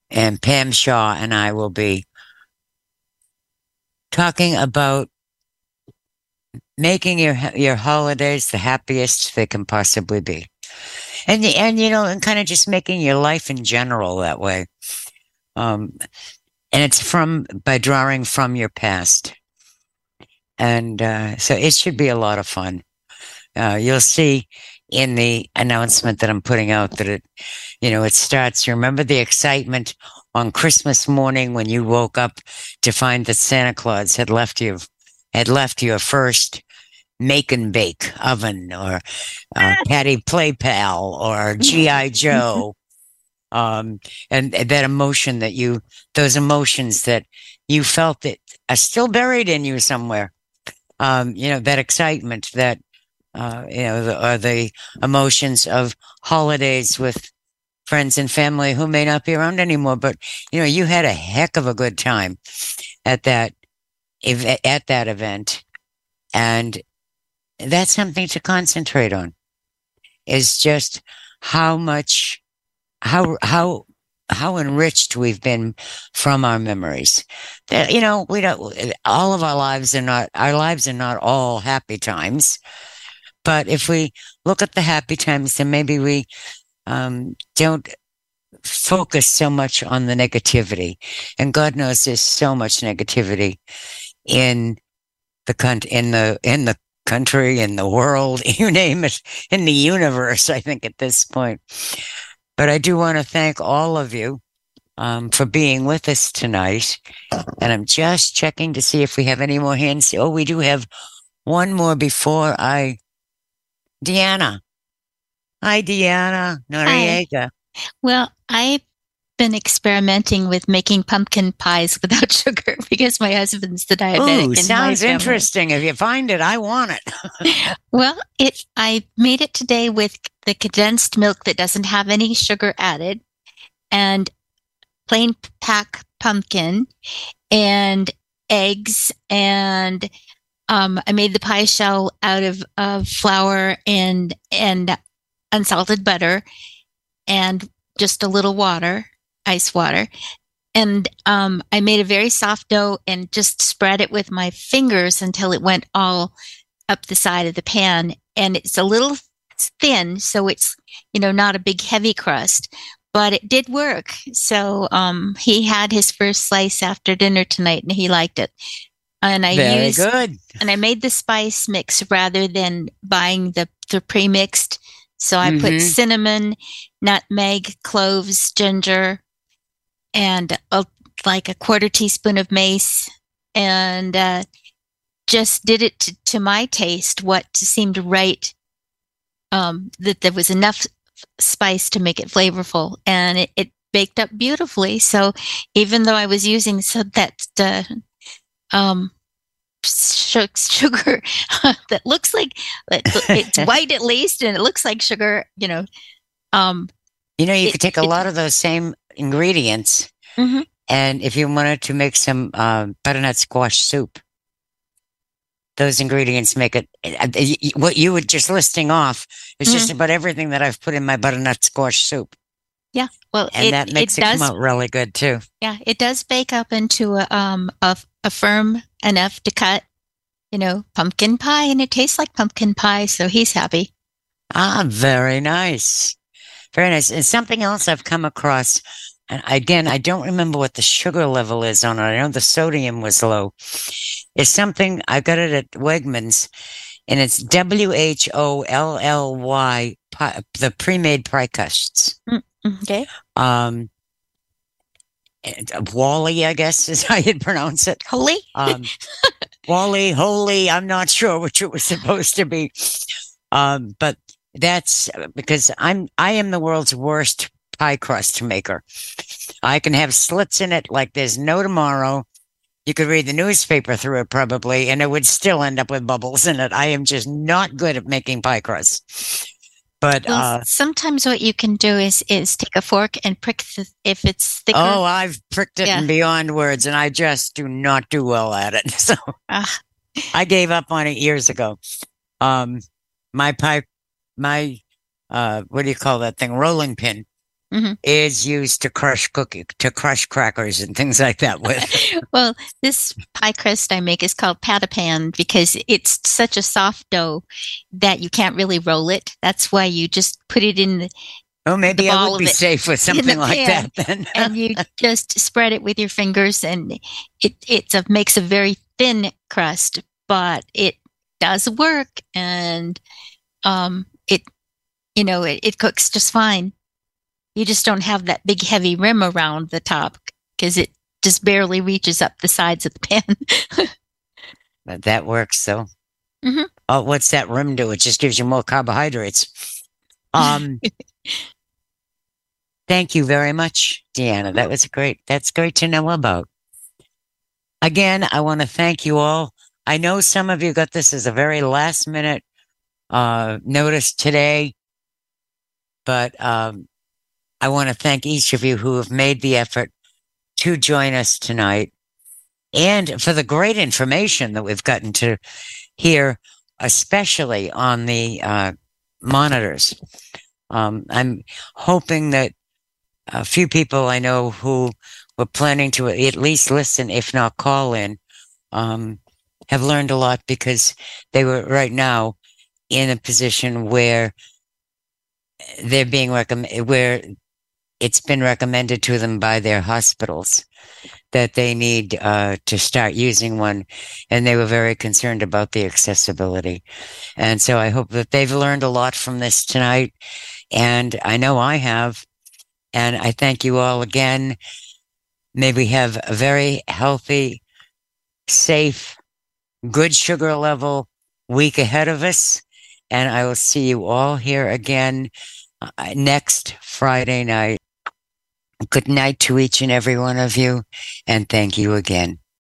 And Pam Shaw and I will be talking about making your your holidays the happiest they can possibly be. And and you know and kind of just making your life in general that way. Um and it's from by drawing from your past. And uh so it should be a lot of fun. Uh you'll see in the announcement that i'm putting out that it you know it starts you remember the excitement on christmas morning when you woke up to find that santa claus had left you had left you a first make and bake oven or uh, Patty Play Pal or GI *laughs* Joe, um, and that emotion that you, those emotions that you felt that are still buried in you somewhere. Um, you know that excitement, that uh, you know, the, or the emotions of holidays with friends and family who may not be around anymore. But you know, you had a heck of a good time at that at that event, and that's something to concentrate on is just how much how how how enriched we've been from our memories that you know we don't all of our lives are not our lives are not all happy times but if we look at the happy times then maybe we um, don't focus so much on the negativity and god knows there's so much negativity in the cunt in the in the country, in the world, *laughs* you name it, in the universe, I think at this point. But I do want to thank all of you um, for being with us tonight. And I'm just checking to see if we have any more hands. Oh, we do have one more before I. Deanna. Hi, Deanna Noriega. Well, I've been experimenting with making pumpkin pies without *laughs* sugar because my husband's the diabetic. Ooh, sounds interesting. If you find it, I want it. *laughs* Well, it I made it today with the condensed milk that doesn't have any sugar added and plain pack pumpkin and eggs and um, I made the pie shell out of, of flour and and unsalted butter and just a little water, ice water. And um, I made a very soft dough and just spread it with my fingers until it went all up the side of the pan. And it's a little thin, so it's you know not a big heavy crust, but it did work. So um, he had his first slice after dinner tonight, and he liked it. And I Very used good. and I made the spice mix rather than buying the the pre-mixed. So I put Mhm. cinnamon, nutmeg, cloves, ginger, and a, like a quarter teaspoon of mace, and uh, just did it to, to my taste. What seemed right, um, that there was enough spice to make it flavorful, and it, it baked up beautifully. So even though I was using so that uh, um, sugar *laughs* that looks like it's *laughs* white at least, and it looks like sugar, you know. Um, You know, you It- could take a it- lot of those same ingredients, Mhm. and if you wanted to make some uh, butternut squash soup, those ingredients make it. uh, y- y- What you were just listing off is just Mm-hmm. about everything that I've put in my butternut squash soup, yeah, well, and it, that makes it, does. come out really good too. Yeah, it does bake up into a um a, a firm enough to cut, you know, pumpkin pie, and it tastes like pumpkin pie. So he's happy. Ah, very nice. Very nice. And something else I've come across, and again, I don't remember what the sugar level is on it. I know the sodium was low. It's something I got it at Wegmans, and it's W H O L L Y, the pre-made pie crusts. Okay. Um, and, uh, Wally, I guess is how you'd pronounce it. Holy. Um, *laughs* Wally, holy, I'm not sure which it was supposed to be. Um, but that's because I'm, I am the world's worst pie crust maker. I can have slits in it like there's no tomorrow. You could read the newspaper through it probably, and it would still end up with bubbles in it. I am just not good at making pie crusts. But, Well, uh, sometimes what you can do is is take a fork and prick the, if it's thicker. oh, I've pricked it Yeah. and beyond words, and I just do not do well at it. *laughs* So Ah. I gave up on it years ago. Um, my pipe, my, uh, what do you call that thing? Rolling pin Mhm. is used to crush cookie, to crush crackers and things like that with. *laughs* well, this pie crust I make is called patapan because it's such a soft dough that you can't really roll it. That's why you just put it in the, oh, maybe I would be safe with *laughs* something like pan, that then. *laughs* and you just spread it with your fingers, and it it's a makes a very thin crust, but it does work, and um, it you know it, it cooks just fine. You just don't have that big heavy rim around the top because it just barely reaches up the sides of the *laughs* pan. But that works though. Mhm. Oh, what's that rim do? It just gives you more carbohydrates. Um, *laughs* thank you very much, Deanna. That was great. That's great to know about. Again, I want to thank you all. I know some of you got this as a very last minute uh, notice today, but um, I want to thank each of you who have made the effort to join us tonight and for the great information that we've gotten to hear, especially on the uh, monitors. Um, I'm hoping that a few people I know who were planning to at least listen, if not call in, um, have learned a lot because they were right now in a position where they're being recommended, where it's been recommended to them by their hospitals that they need uh, to start using one. And they were very concerned about the accessibility. And so I hope that they've learned a lot from this tonight. And I know I have. And I thank you all again. May we have a very healthy, safe, good sugar level week ahead of us. And I will see you all here again uh, next Friday night. Good night to each and every one of you, and thank you again.